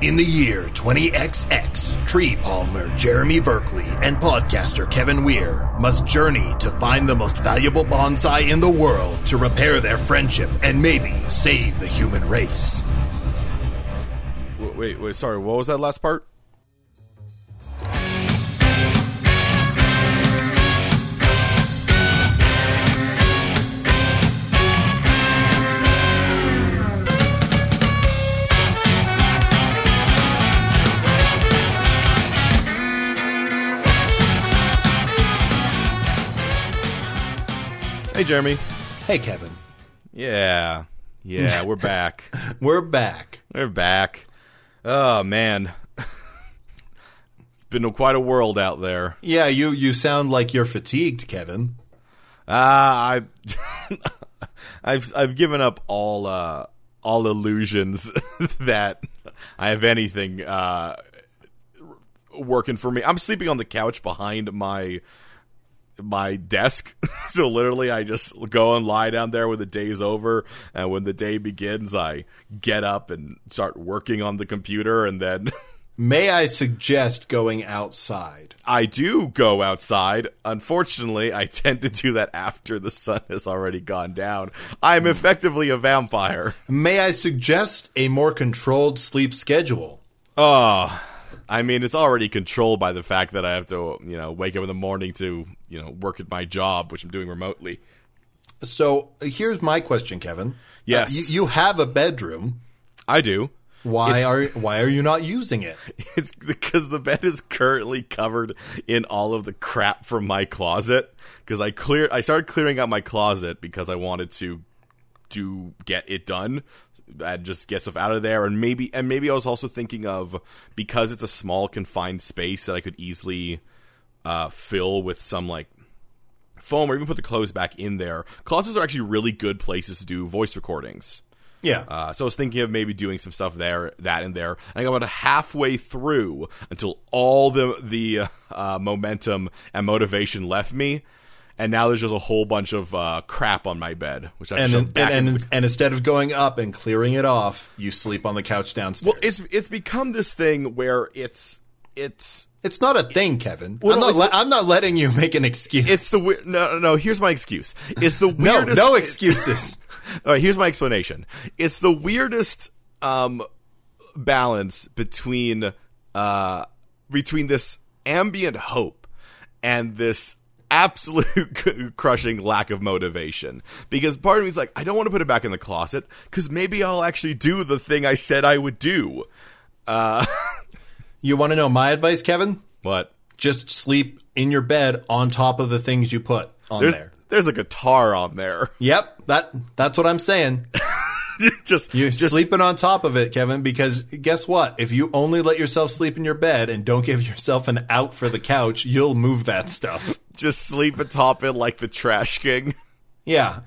In the year 20XX, tree palmer Jeremy Berkeley and podcaster Kevin Weir must journey to find the most valuable bonsai in the world to repair their friendship and maybe save the human race. Wait, wait, sorry. What was that last part? Hey, Jeremy. Hey, Kevin. Yeah, yeah, we're back. We're back. We're back. Oh man, it's been quite a world out there. Yeah, you, you sound like you're fatigued, Kevin. Ah, I, I've I've given up all uh, all illusions that I have anything uh, working for me. I'm sleeping on the couch behind my my desk. so literally I just go and lie down there when the day's over and when the day begins I get up and start working on the computer and then May I suggest going outside? I do go outside. Unfortunately, I tend to do that after the sun has already gone down. I'm hmm. effectively a vampire. May I suggest a more controlled sleep schedule? Oh, I mean, it's already controlled by the fact that I have to, you know, wake up in the morning to, you know, work at my job, which I'm doing remotely. So here's my question, Kevin. Yes. Uh, you, you have a bedroom. I do. Why are why are you not using it? It's because the bed is currently covered in all of the crap from my closet. Because I cleared, I started clearing out my closet because I wanted to to get it done and just get stuff out of there. And maybe, and maybe I was also thinking of because it's a small confined space that I could easily uh, fill with some like foam or even put the clothes back in there. Closets are actually really good places to do voice recordings. Yeah. Uh, so I was thinking of maybe doing some stuff there, that in there. I got about halfway through until all the the uh, momentum and motivation left me, and now there's just a whole bunch of uh, crap on my bed, which I and, and, and, in- and instead of going up and clearing it off, you sleep on the couch downstairs. well, it's it's become this thing where it's it's it's not a thing, Kevin. Well, I'm, no, not le- I'm not letting you make an excuse. it's the weir- no no no. Here's my excuse. It's the no no excuses. All right, here's my explanation. It's the weirdest um, balance between uh, between this ambient hope and this absolute crushing lack of motivation. Because part of me is like, I don't want to put it back in the closet because maybe I'll actually do the thing I said I would do. Uh, you want to know my advice, Kevin? but Just sleep in your bed on top of the things you put on there's there. there's a guitar on there. Yep, that that's what I'm saying. just You're just sleeping on top of it, Kevin, because guess what? If you only let yourself sleep in your bed and don't give yourself an out for the couch, you'll move that stuff. Just sleep atop it like the trash king. Yeah.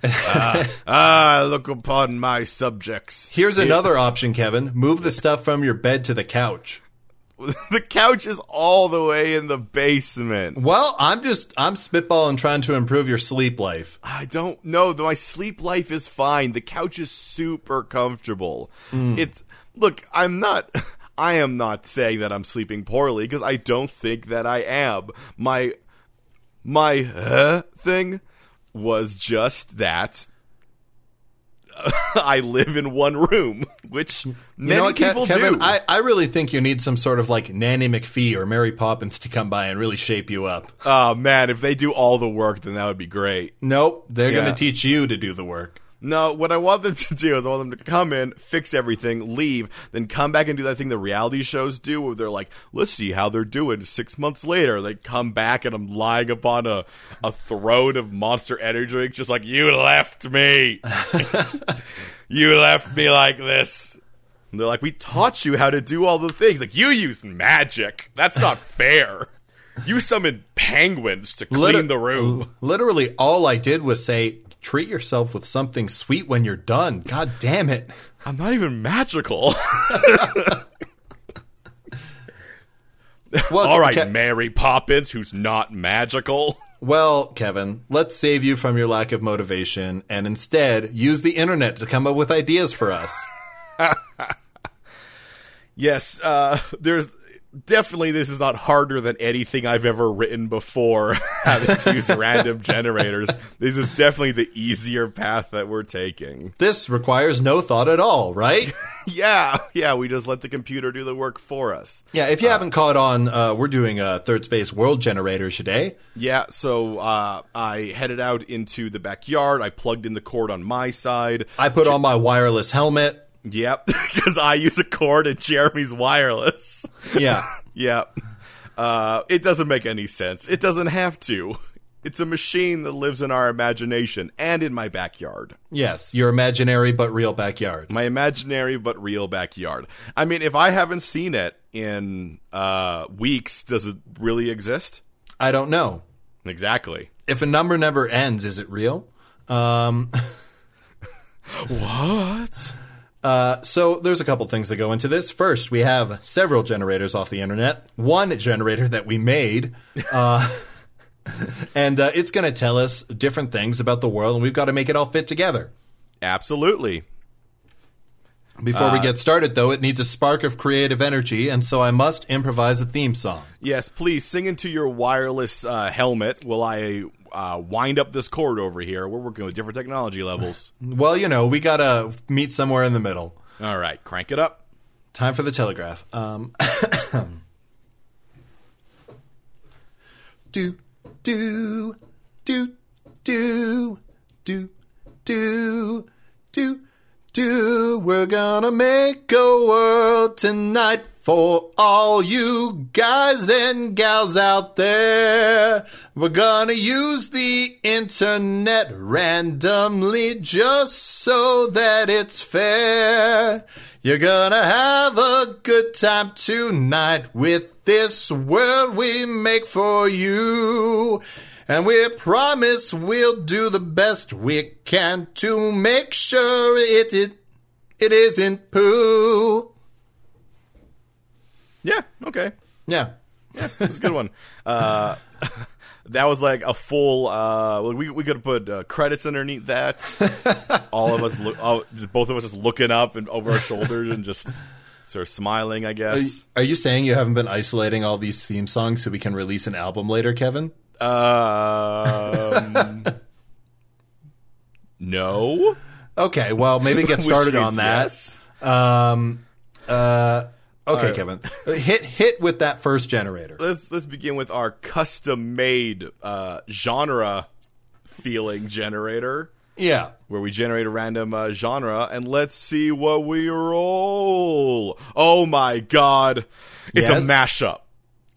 Ah, look upon my subjects. Here's another option, Kevin. Move the stuff from your bed to the couch. the couch is all the way in the basement. Well, I'm just I'm spitballing trying to improve your sleep life. I don't know. My sleep life is fine. The couch is super comfortable. It's look. I'm not. I am not saying that I'm sleeping poorly because I don't think that I am. My my uh, thing was just that. I live in one room, which You many know what, Ke- people Kevin? do. I, I really think you need some sort of like Nanny McPhee or Mary Poppins to come by and really shape you up. oh man, if they do all the work, then that would be great. Nope, they're Yeah. going to teach you to do the work. No, what I want them to do is I want them to come in, fix everything, leave, then come back and do that thing the reality shows do where they're like, let's see how they're doing six months later. They come back and I'm lying upon a, a throne of monster energy drinks, just like, you left me. you left me like this. And they're like, we taught you how to do all the things. Like, you used magic. That's not fair. You summoned penguins to clean Liter- the room. Literally, all I did was say, treat yourself with something sweet when you're done. God damn it. I'm not even magical. Well, All right, Ke- Mary Poppins, who's not magical. well, Kevin, let's save you from your lack of motivation and instead use the internet to come up with ideas for us. Yes, uh, there's definitely this is not harder than anything I've ever written before. Having to use random generators. This is definitely the easier path that we're taking. This requires no thought at all, right? Yeah, yeah, we just let the computer do the work for us. yeah, if you haven't caught on, uh, we're doing a third space world generator today. Yeah, so uh, I headed out into the backyard. I plugged in the cord on my side. I put on my wireless helmet. Yep, because I use a cord and Jeremy's wireless. Yeah. Yep. Uh, it doesn't make any sense. It doesn't have to. It's a machine that lives in our imagination and in my backyard. yes, your imaginary but real backyard. My imaginary but real backyard. I mean, if I haven't seen it in uh, weeks, does it really exist? I don't know. Exactly. If a number never ends, is it real? Um, What? Uh, so there's a couple things that go into this. First, we have several generators off the internet. One generator that we made, uh, and uh, it's going to tell us different things about the world, and we've got to make it all fit together. Absolutely. Before we get started, though, it needs a spark of creative energy, and so I must improvise a theme song. Yes, please sing into your wireless uh, helmet while I uh, wind up this cord over here. We're working with different technology levels. Well, you know, we got to meet somewhere in the middle. All right, crank it up. Time for the telegraph. Um, do, do, do, do, do, do, do, do. We're gonna make a world tonight for all you guys and gals out there. We're gonna use the internet randomly just so that it's fair. You're gonna have a good time tonight with this world we make for you. And we promise we'll do the best we can to make sure it, it, it isn't poo. Yeah, okay. Yeah. Yeah, That's a good one. Uh, that was like a full. Uh, we we could have put uh, credits underneath that. all of us, look, oh, just both of us, just looking up and over our shoulders and just sort of smiling. I Are you, guess. are you saying you haven't been isolating all these theme songs so we can release an album later, Kevin? Um, no. Okay, well, maybe get started on that. yes. Um, uh, okay, right. Kevin, hit hit with that first generator. Let's let's begin with our custom made uh, genre feeling generator. Yeah, where we generate a random uh, genre and let's see what we roll. Oh my god, it's Yes? a mashup.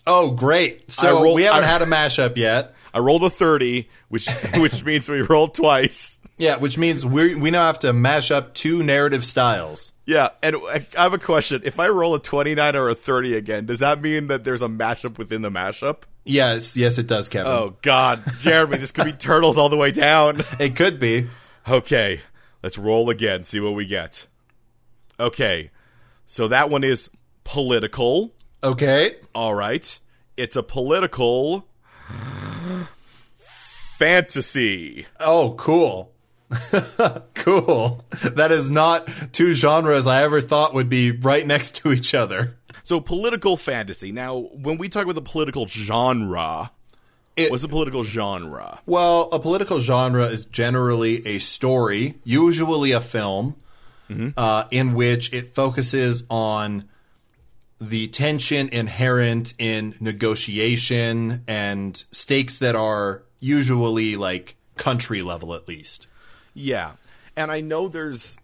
Oh, great! So we haven't I- had a mashup yet. I rolled a thirty, which which means we rolled twice. Yeah, which means we we now have to mash up two narrative styles. Yeah, and I I have a question. If I roll a twenty nine or a thirty again, does that mean that there's a mashup within the mashup? Yes, yes, it does, Kevin. Oh God, Jeremy, this could be turtles all the way down. It could be. Okay, let's roll again. See what we get. Okay, so that one is political. Okay. All right. It's a political fantasy. Oh, cool. cool. That is not two genres I ever thought would be right next to each other. So political fantasy. Now, when we talk about the political genre, It- what's the political genre? Well, a political genre is generally a story, usually a film, uh, in which it focuses on the tension inherent in negotiation and stakes that are usually like country level at least. Yeah. And I know there's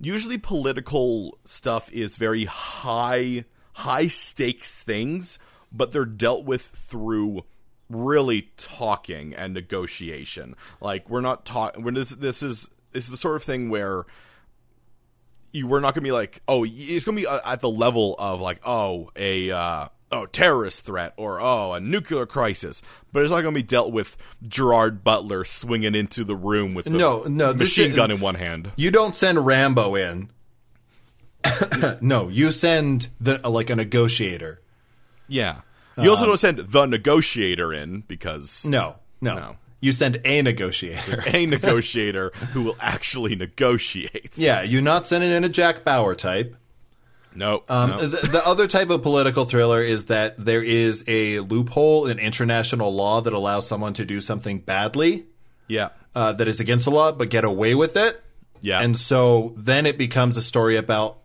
usually political stuff is very high high stakes things, but they're dealt with through really talking and negotiation. Like we're not talking when this this is is the sort of thing where you we're not going to be like, oh, it's going to be uh, at the level of like, oh, a uh, oh terrorist threat or oh a nuclear crisis, but it's not going to be dealt with Gerard Butler swinging into the room with No, no, machine is- gun in one hand. You don't send Rambo in. no, you send the like a negotiator. Yeah, you also don't send the negotiator in because No, no. No. You send a negotiator. a negotiator who will actually negotiate. yeah, you're not sending in a Jack Bauer type. No, Um, no. the, the other type of political thriller is that there is a loophole in international law that allows someone to do something badly yeah, uh, that is against the law, but get away with it. yeah, And so then it becomes a story about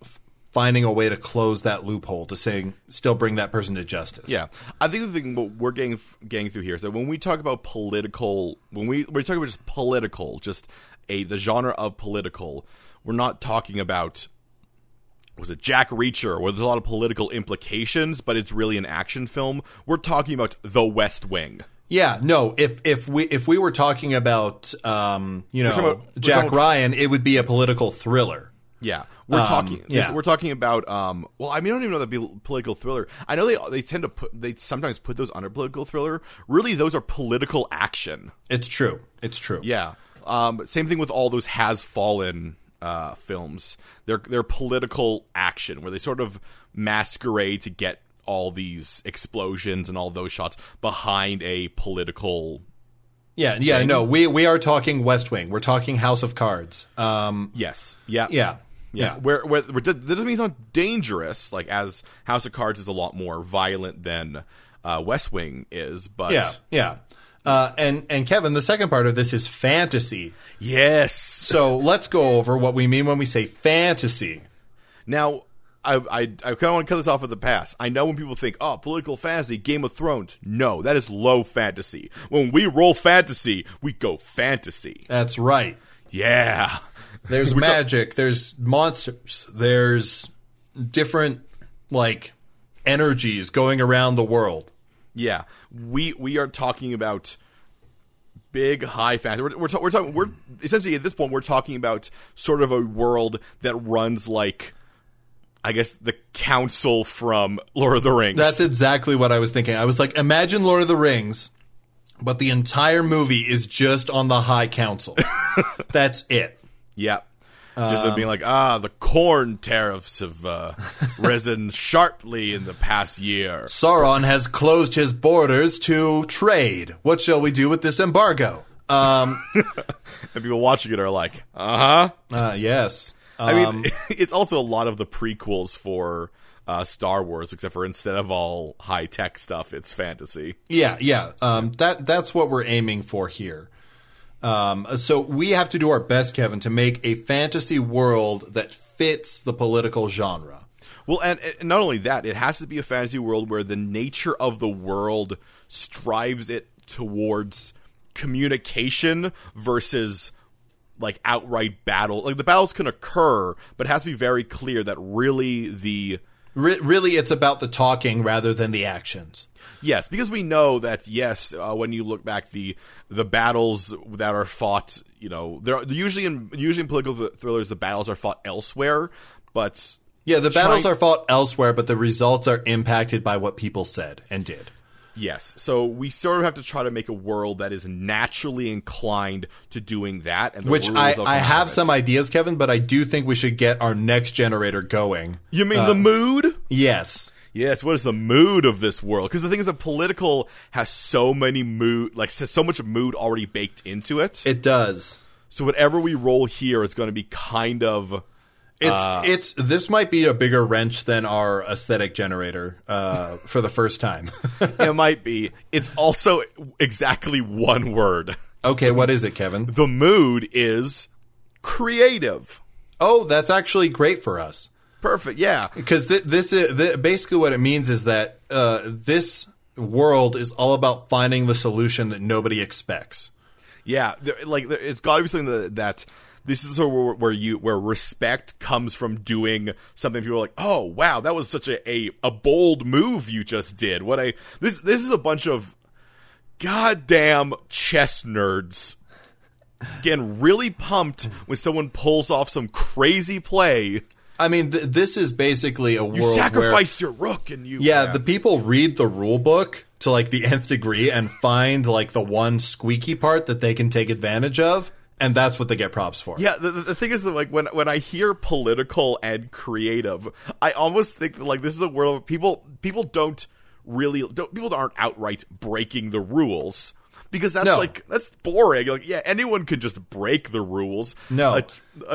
finding a way to close that loophole to saying still bring that person to justice. Yeah, I think the thing what we're getting getting through here is that when we talk about political, when we we're talking about just political, just a the genre of political, we're not talking about was it Jack Reacher, where there's a lot of political implications, but it's really an action film. We're talking about The West Wing. Yeah, no. If if we if we were talking about um, you know Jack about- Ryan, it would be a political thriller. Yeah, we're Um, talking. yeah. we're talking about. Um, well, I mean, I don't even know that be political thriller. I know they they tend to put they sometimes put those under political thriller. Really, those are political action. It's true. It's true. Yeah. Um, same thing with all those has fallen uh, films. They're they're political action where they sort of masquerade to get all these explosions and all those shots behind a political. Yeah, yeah. No, we we are talking West Wing. We're talking House of Cards. Um, Yes. Yeah. yeah, Yeah, yeah. where, where, where that doesn't mean it's not dangerous. Like as House of Cards is a lot more violent than uh, West Wing is, but Yeah, yeah. Uh, and and Kevin, the second part of this is fantasy. yes. So let's go over what we mean when we say fantasy. Now, I I, I kind of want to cut this off with the past. I know when people think, oh, political fantasy, Game of Thrones. No, that is low fantasy. When we roll fantasy, we go fantasy. That's right. Yeah. There's magic. there's monsters. There's different like energies going around the world. Yeah, we we are talking about big high fantasy. We're we're, we're talking we're essentially at this point we're talking about sort of a world that runs like I guess the council from Lord of the Rings. That's exactly what I was thinking. I was like, imagine Lord of the Rings, but the entire movie is just on the High Council. That's it. Yeah. Just Um, being like, ah, the corn tariffs have uh, risen sharply in the past year. Sauron has closed his borders to trade. What shall we do with this embargo? Um, And people watching it are like, uh huh. uh, yes. I Um, mean, it's also a lot of the prequels for uh, Star Wars, except for instead of all high tech stuff, it's fantasy. Yeah, yeah. Um, that that's what we're aiming for here. Um, so we have to do our best, Kevin, to make a fantasy world that fits the political genre. Well, and, and not only that, it has to be a fantasy world where the nature of the world strives it towards communication versus like outright battle. Like the battles can occur, but it has to be very clear that really the Re- really, it's about the talking rather than the actions. Yes, because we know that yes, uh, when you look back the the battles that are fought, you know, they're usually in usually in political thrillers the battles are fought elsewhere, but Yeah, the battles Trying- are fought elsewhere, but the results are impacted by what people said and did. Yes, so we sort of have to try to make a world that is naturally inclined to doing that, and the Which I, I have some ideas, Kevin, but I do think we should get our next generator going. You mean uh, the mood? Yes. Yes, what is the mood of this world? Because the thing is that political has so many mood, like so much mood already baked into it. It does. so whatever we roll here is going to be kind of It's Uh, it's this might be a bigger wrench than our aesthetic generator uh, for the first time. it might be. It's also exactly one word. okay, what is it, Kevin? The mood is creative. Oh, that's actually great for us Perfect. Yeah. because th- this is th- basically what it means is that uh, this world is all about finding the solution that nobody expects. Yeah. Like it's got to be something that, that this is where, where you where respect comes from doing something. People are like, "Oh, wow, that was such a, a a bold move you just did." What a this this is a bunch of goddamn chess nerds getting really pumped when someone pulls off some crazy play. I mean, th- this is basically a You world where sacrificed your rook and you yeah, the people read the rule book to like the nth degree and find like the one squeaky part that they can take advantage of, and that's what they get props for. Yeah, the, the thing is that like when when I hear political and creative, I almost think that like this is a world where people people don't really don't, people aren't outright breaking the rules, because that's No. like that's boring. Like, yeah, anyone can just break the rules. No. a,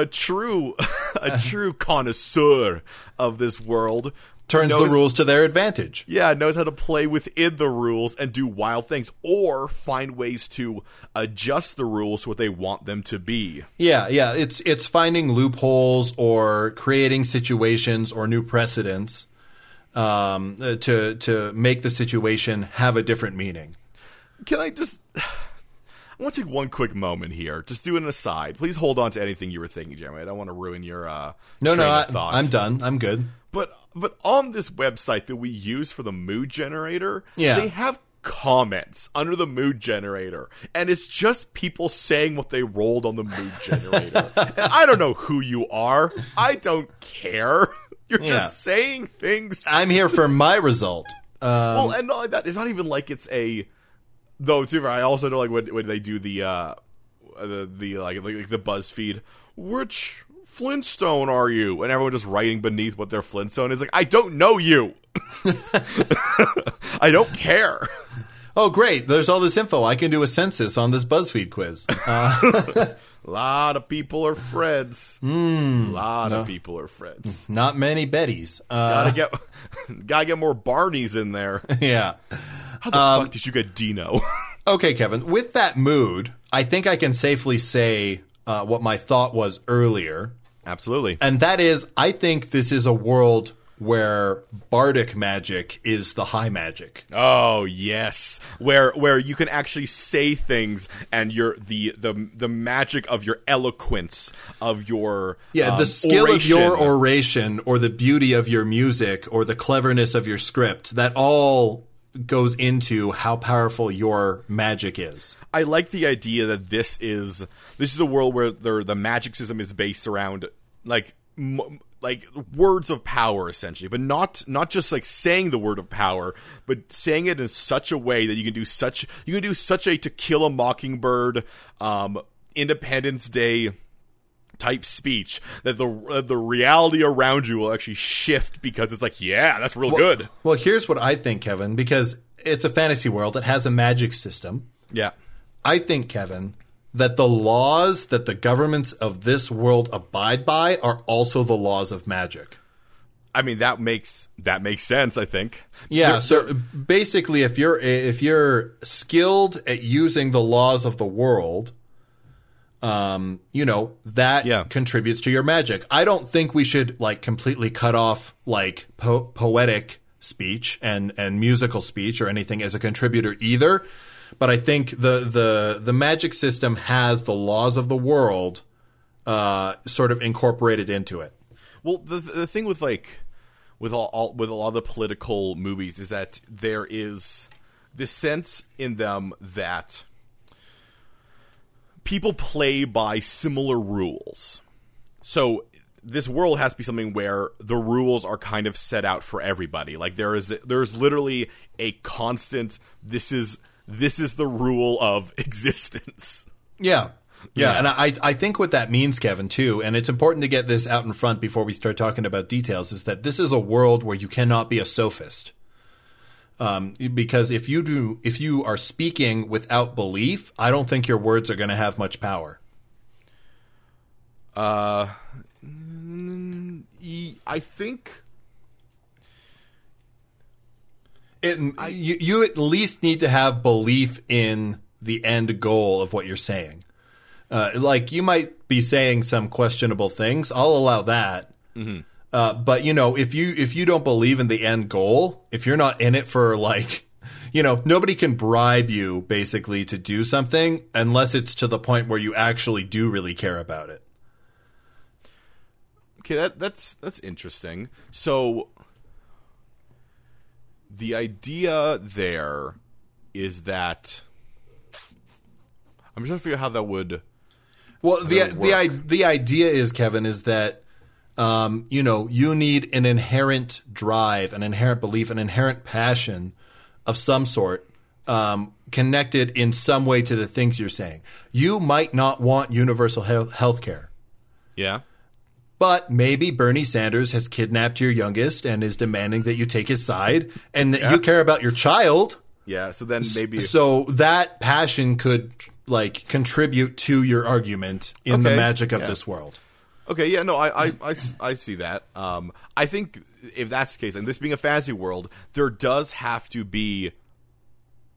a true, a true connoisseur of this world Turns the rules to their advantage. Yeah, knows how to play within the rules and do wild things, or find ways to adjust the rules to what they want them to be. Yeah, yeah. It's it's finding loopholes or creating situations or new precedents um, uh, to to make the situation have a different meaning. Can I just? I want to take one quick moment here. Just do an aside. Please hold on to anything you were thinking, Jeremy. I don't want to ruin your uh, No, no, I. I'm done. I'm good. But but on this website that we use for the mood generator, Yeah. they have comments under the mood generator, and it's just people saying what they rolled on the mood generator. and I don't know who you are. I don't care. You're Yeah. just saying things. I'm here for my result. Uh, well, and not only that, it's not even like it's a. Though, too, far, I also know like when when they do the uh the the like like the BuzzFeed, which Flintstone are you? And everyone just writing beneath what their Flintstone is. Like, I don't know you. I don't care. oh, great! There's all this info. I can do a census on this BuzzFeed quiz. A lot of people are Freds. A lot of people are Freds. Not many Bettys. Uh, Gotta get, gotta get more Barneys in there. yeah. How the fuck did you get Dino? Okay, Kevin. With that mood, I think I can safely say uh, what my thought was earlier. Absolutely. And that is, I think this is a world where bardic magic is the high magic. Oh yes, where where you can actually say things, and your the the the magic of your eloquence of your Yeah, um, the skill of your oration. oration or the beauty of your music or the cleverness of your script, that all goes into how powerful your magic is. I like the idea that this is this is a world where the the magic system is based around like m- like words of power essentially, but not not just like saying the word of power, but saying it in such a way that you can do such you can do such a To Kill a Mockingbird, um, Independence Day type speech that the uh, the reality around you will actually shift because it's like yeah that's real good Well, here's what I think, Kevin, because it's a fantasy world, it has a magic system. yeah I think, Kevin, that the laws that the governments of this world abide by are also the laws of magic. I mean that makes that makes sense I think Yeah, so basically if you're if you're skilled at using the laws of the world, um, you know, that Yeah. contributes to your magic. I don't think we should like completely cut off like po- poetic speech and and musical speech or anything as a contributor either. But I think the the the magic system has the laws of the world uh, sort of incorporated into it. Well, the the thing with like with all, all with a lot of the political movies is that there is this sense in them that people play by similar rules. So this world has to be something where the rules are kind of set out for everybody. Like there is there's literally a constant this is this is the rule of existence. Yeah. Yeah, Yeah. and I I think what that means, Kevin, too, and it's important to get this out in front before we start talking about details, is that this is a world where you cannot be a sophist. Um, because if you do, if you are speaking without belief, I don't think your words are going to have much power. Uh, I think It, you, you at least need to have belief in the end goal of what you're saying. Uh, like you might be saying some questionable things. I'll allow that. Uh, but you know, if you if you don't believe in the end goal, if you're not in it for like, you know, nobody can bribe you basically to do something unless it's to the point where you actually do really care about it. Okay, that that's that's interesting. So the idea there is that I'm trying to figure out how that would Well, the the the idea is Kevin is that um, you know you need an inherent drive, an inherent belief, an inherent passion of some sort um, connected in some way to the things you're saying. You might not want universal health care. Yeah. But maybe Bernie Sanders has kidnapped your youngest and is demanding that you take his side and that you care about your child. Yeah, so then maybe So that passion could like contribute to your argument in the magic of yeah. this world. Okay, yeah, no, I, I, I, I see that. Um, I think if that's the case, and this being a fantasy world, there does have to be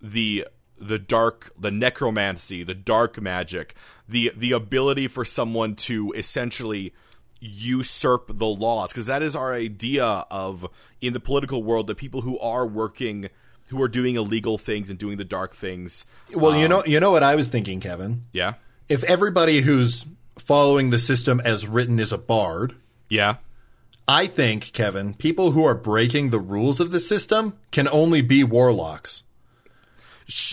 the the dark, the necromancy, the dark magic, the the ability for someone to essentially usurp the laws, because that is our idea of in the political world, the people who are working, who are doing illegal things and doing the dark things. Well, you know, you know what I was thinking, Kevin. Yeah, If everybody who's following the system as written is a bard, yeah. I think, Kevin, people who are breaking the rules of the system can only be warlocks.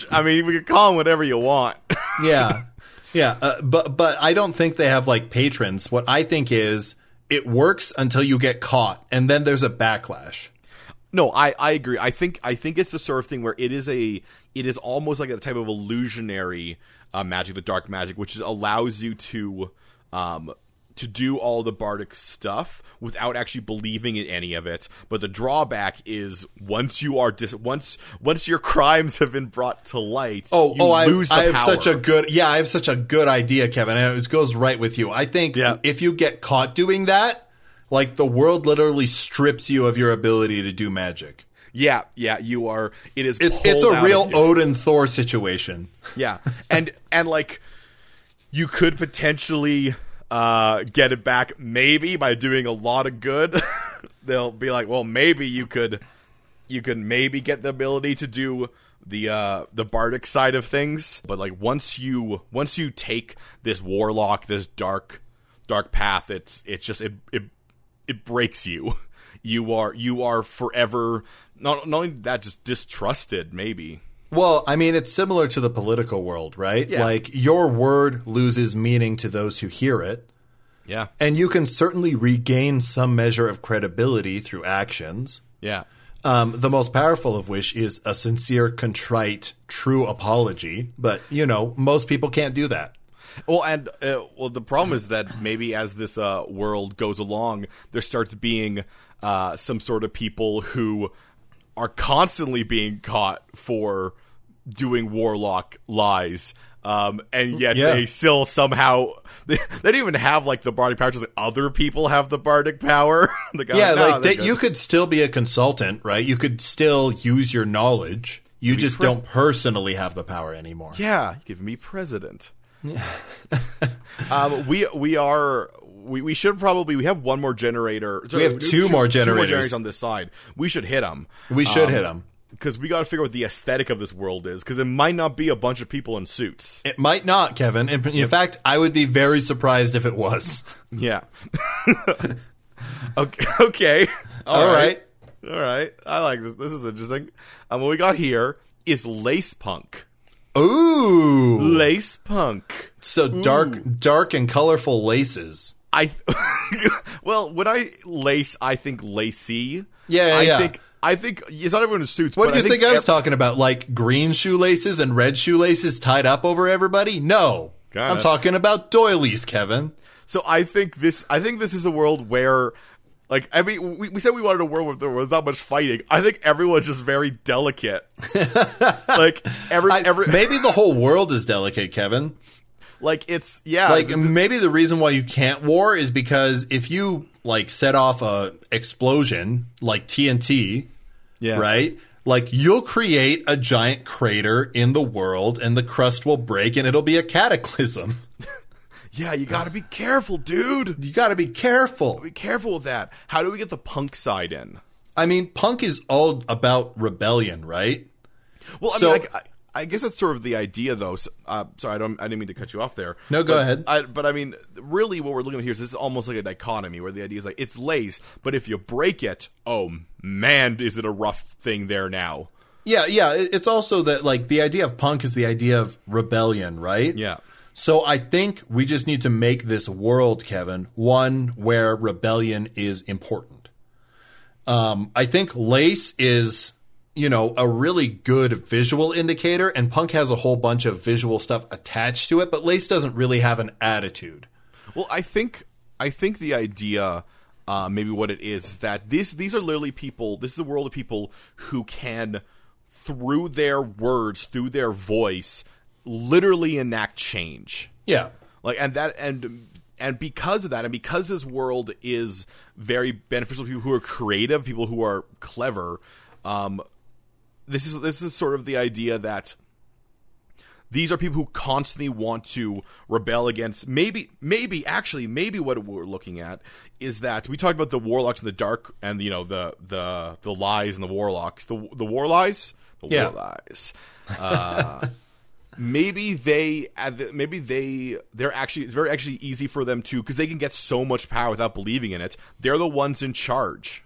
I mean, we can call them whatever you want. Yeah. yeah, uh, but but I don't think they have like patrons. What I think is it works until you get caught and then there's a backlash. No, I, I agree. I think I think it's the sort of thing where it is a it is almost like a type of illusionary uh, magic, the dark magic, which is, allows you to um to do all the bardic stuff without actually believing in any of it. But the drawback is once you are dis- once once your crimes have been brought to light, Oh, you oh, I, I have power. such a good, yeah, I have such a good idea, Kevin. And it goes right with you. I think Yeah. if you get caught doing that, like the world literally strips you of your ability to do magic. Yeah, yeah. You are. It is. It's, it's a real. Odin Thor situation. Yeah, and and like you could potentially uh, get it back maybe by doing a lot of good. They'll be like, well, maybe you could you could maybe get the ability to do the uh the bardic side of things but like once you once you take this warlock this dark dark path it's it's just it it it breaks you you are you are forever not, not only that just distrusted maybe Well, I mean, it's similar to the political world, right? Yeah. Like your word loses meaning to those who hear it. yeah And you can certainly regain some measure of credibility through actions. yeah Um, the most powerful of which is a sincere, contrite, true apology. But, you know, most people can't do that. Well, and uh, well, the problem is that maybe as this uh, world goes along, there starts being uh, some sort of people who are constantly being caught for doing warlock lies, um, and yet Yeah. they still somehow they, they don't even have like the bardic power. Just like other people have the bardic power. The guy, Yeah, "No, like they're that, good." you could still be a consultant, right? You could still use your knowledge. You just pre- don't personally have the power anymore. Yeah, give me president. um, we we are we, we should probably we have one more generator. We have two more generators. on this side. We should hit them We should hit them because we got to figure out what the aesthetic of this world is because it might not be a bunch of people in suits. It might not, Kevin. In, in fact, I would be very surprised if it was. Yeah. okay. Okay. All right. All right. I like this. This is interesting. Um, what we got here is lace punk. Ooh. Lace punk. So dark, dark and colorful laces. I well, when I lace, I think lacy. Yeah, yeah, I yeah. think I think it's not everyone in suits. What do you I think, I was ev- talking about? Like green shoelaces and red shoelaces tied up over everybody? No. Kinda. I'm talking about doilies, Kevin. So I think this. I think this is a world where, like, I mean, we, we said we wanted a world where there was not much fighting. I think everyone's just very delicate. like every I, every maybe the whole world is delicate, Kevin. Like it's yeah. Like th- maybe the reason why you can't war is because if you like set off a explosion like TNT, yeah. right? Like you'll create a giant crater in the world and the crust will break and it'll be a cataclysm. Yeah, you got to be careful, dude. You got to be careful. Be careful with that. How do we get the punk side in? I mean, punk is all about rebellion, right? Well, I So- mean, I, I, guess that's sort of the idea, though. So, uh, sorry, I don't. I didn't mean to cut you off there. No, go But ahead. I, but I mean, really, what we're looking at here is this is almost like a dichotomy, where the idea is like it's lace, but if you break it, oh man, is it a rough thing there now? Yeah, yeah. It's also that like the idea of punk is the idea of rebellion, right? Yeah. So I think we just need to make this world, Kevin, one where rebellion is important. Um, I think lace is, you know, a really good visual indicator, and punk has a whole bunch of visual stuff attached to it, but lace doesn't really have an attitude. Well, I think I think the idea, uh, maybe what it is, is that these these are literally people. This is a world of people who can through their words, through their voice, literally enact change. Yeah. Like and that and and because of that, and because this world is very beneficial to people who are creative, people who are clever, um, this is this is sort of the idea that these are people who constantly want to rebel against maybe maybe actually maybe what we're looking at is that we talked about the warlocks and the dark and you know the the the lies and the warlocks. The the war lies the Yeah. war lies uh, maybe they uh, maybe they they're actually it's very actually easy for them to because they can get so much power without believing in it. They're the ones in charge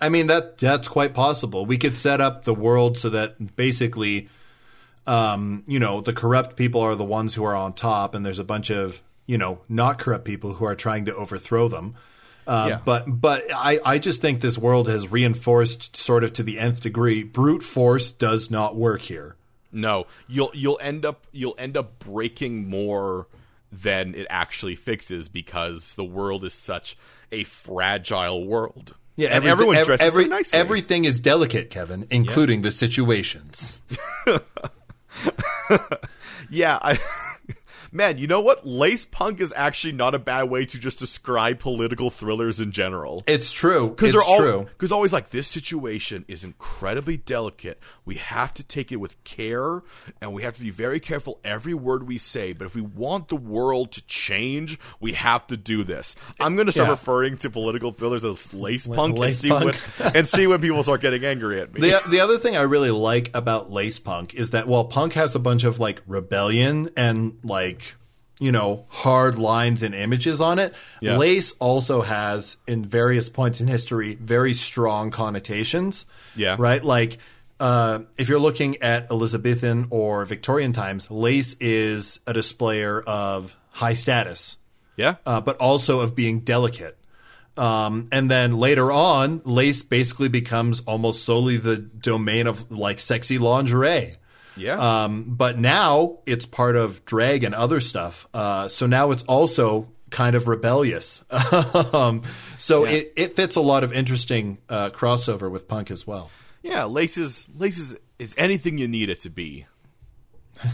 I mean that that's quite possible. We could set up the world so that basically, um, you know, the corrupt people are the ones who are on top, and there's a bunch of you know not corrupt people who are trying to overthrow them. Uh, Yeah. But but I, I just think this world has reinforced sort of to the nth degree. Brute force does not work here. No, you'll you'll end up you'll end up breaking more than it actually fixes because the world is such a fragile world. Yeah, and everything- everyone ev- dresses every- so nicely. Everything is delicate, Kevin, including the situations. yeah, I, man, you know what? Lace punk is actually not a bad way to just describe political thrillers in general. It's true. Because It's they're all true. because always like this situation is incredibly delicate. We have to take it with care, and we have to be very careful every word we say. But if we want the world to change, we have to do this. I'm going to start Yeah. referring to political thrillers as lace punk, lace and, see punk. When, and see when people start getting angry at me. The the other thing I really like about Lace Punk is that while punk has a bunch of like rebellion and like you know hard lines and images on it, Yeah. Lace also has in various points in history very strong connotations. Yeah. Right? Like uh, if you're looking at Elizabethan or Victorian times, lace is a displayer of high status, yeah, uh, but also of being delicate. Um, and then later on, lace basically becomes almost solely the domain of like sexy lingerie. Yeah. Um, but now it's part of drag and other stuff. Uh, so now it's also kind of rebellious. um, so it, it fits a lot of interesting uh, crossover with punk as well. yeah, laces laces is anything you need it to be,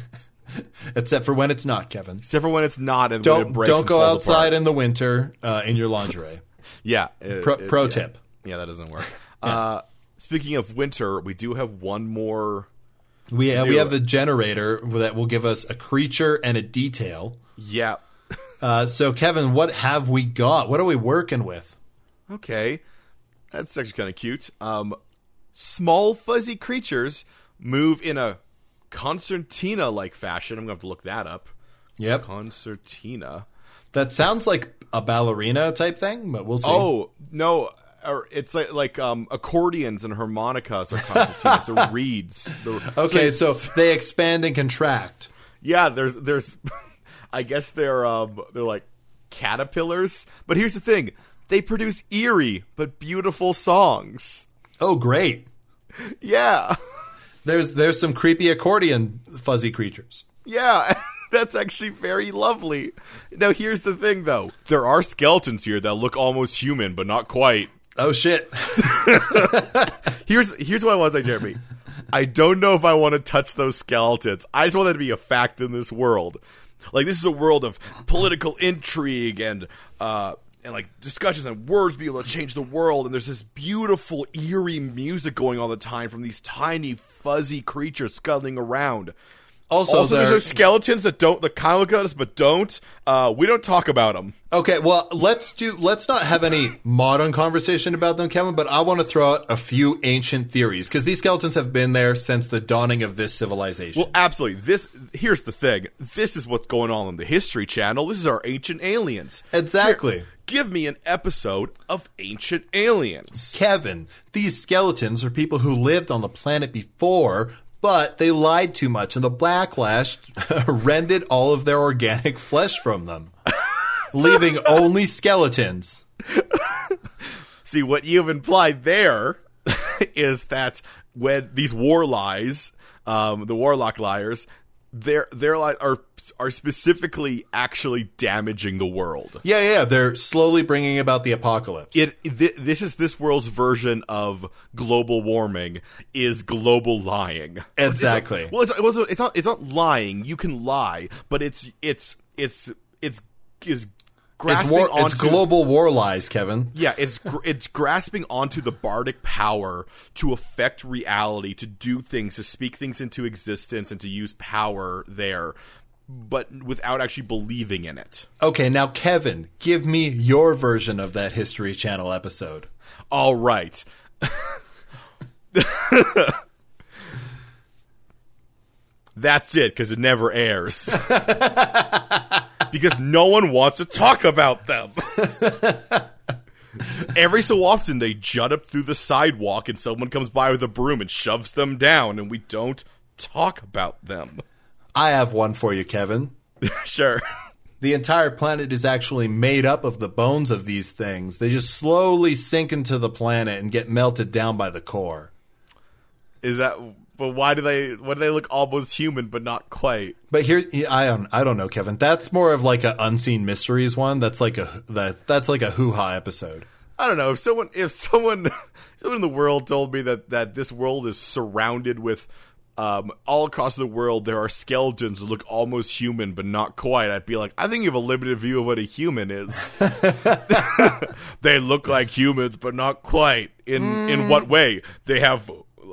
Except for when it's not, Kevin. except for when it's not and when it Don't breaks don't go outside apart. in the winter uh, in your lingerie. Yeah. it- Pro, it- pro yeah. tip. Yeah, that doesn't work. Uh, speaking of winter, we do have one more. We uh, we have the generator that will give us a creature and a detail. Yeah. Uh, so, Kevin, what have we got? What are we working with? Okay. That's actually kind of cute. Um, small fuzzy creatures move in a concertina like fashion. I'm going to have to look that up. Yep. Concertina. That sounds like a ballerina type thing, but we'll see. Oh, no. Or it's like like um, accordions and harmonicas are concertinas. They're reeds. They're- okay. So they expand and contract. Yeah, there's there's I guess they're um they're like caterpillars. But here's the thing. They produce eerie but beautiful songs. Oh, great. Yeah. There's there's some creepy accordion fuzzy creatures. Yeah. That's actually very lovely. Now here's the thing though. There are skeletons here that look almost human but not quite. Oh shit. Here's here's what I want to say, Jeremy. I don't know if I want to touch those skeletons. I just want that to be a fact in this world. Like this is a world of political intrigue and uh and like discussions and words being able to change the world and there's this beautiful eerie music going all the time from these tiny fuzzy creatures scuttling around. Also, Also, there- there's those skeletons that don't that kind of look at us but don't. Uh, we don't talk about them. Okay, well, let's do. Let's not have any modern conversation about them, Kevin. But I want to throw out a few ancient theories because these skeletons have been there since the dawning of this civilization. Well, absolutely. This here's the thing. This is what's going on on the History Channel. This is our ancient aliens. exactly. Give me an episode of Ancient Aliens. Kevin, these skeletons are people who lived on the planet before, but they lied too much, and the backlash rended all of their organic flesh from them, leaving only skeletons. See, what you've implied there is that when these war lies, um, the warlock liars, they're they're like are are specifically actually damaging the world. Yeah, yeah, they're slowly bringing about the apocalypse. It th- this is this world's version of global warming is global lying. Exactly. It's, well, it's, it's, it's not it's not lying. You can lie, but it's it's it's it's is it's war. onto It's global war lies, Kevin. yeah, it's gr- it's grasping onto the bardic power to affect reality, to do things, to speak things into existence, and to use power there, but without actually believing in it. Okay, now Kevin, give me your version of that History Channel episode. All right. That's it, because it never airs. because no one wants to talk about them. Every so often, they jut up through the sidewalk and someone comes by with a broom and shoves them down, and we don't talk about them. I have one for you, Kevin. sure. The entire planet is actually made up of the bones of these things. They just slowly sink into the planet and get melted down by the core. Is that. But why do they why do they look almost human but not quite? But here, I don't, I don't know, Kevin. That's more of like a unseen mysteries one. That's like a that that's like a hoo ha episode. I don't know if someone if someone someone in the world told me that that this world is surrounded with um, all across the world there are skeletons that look almost human but not quite. I'd be like, I think you have a limited view of what a human is. they look like humans but not quite. In in what way? They have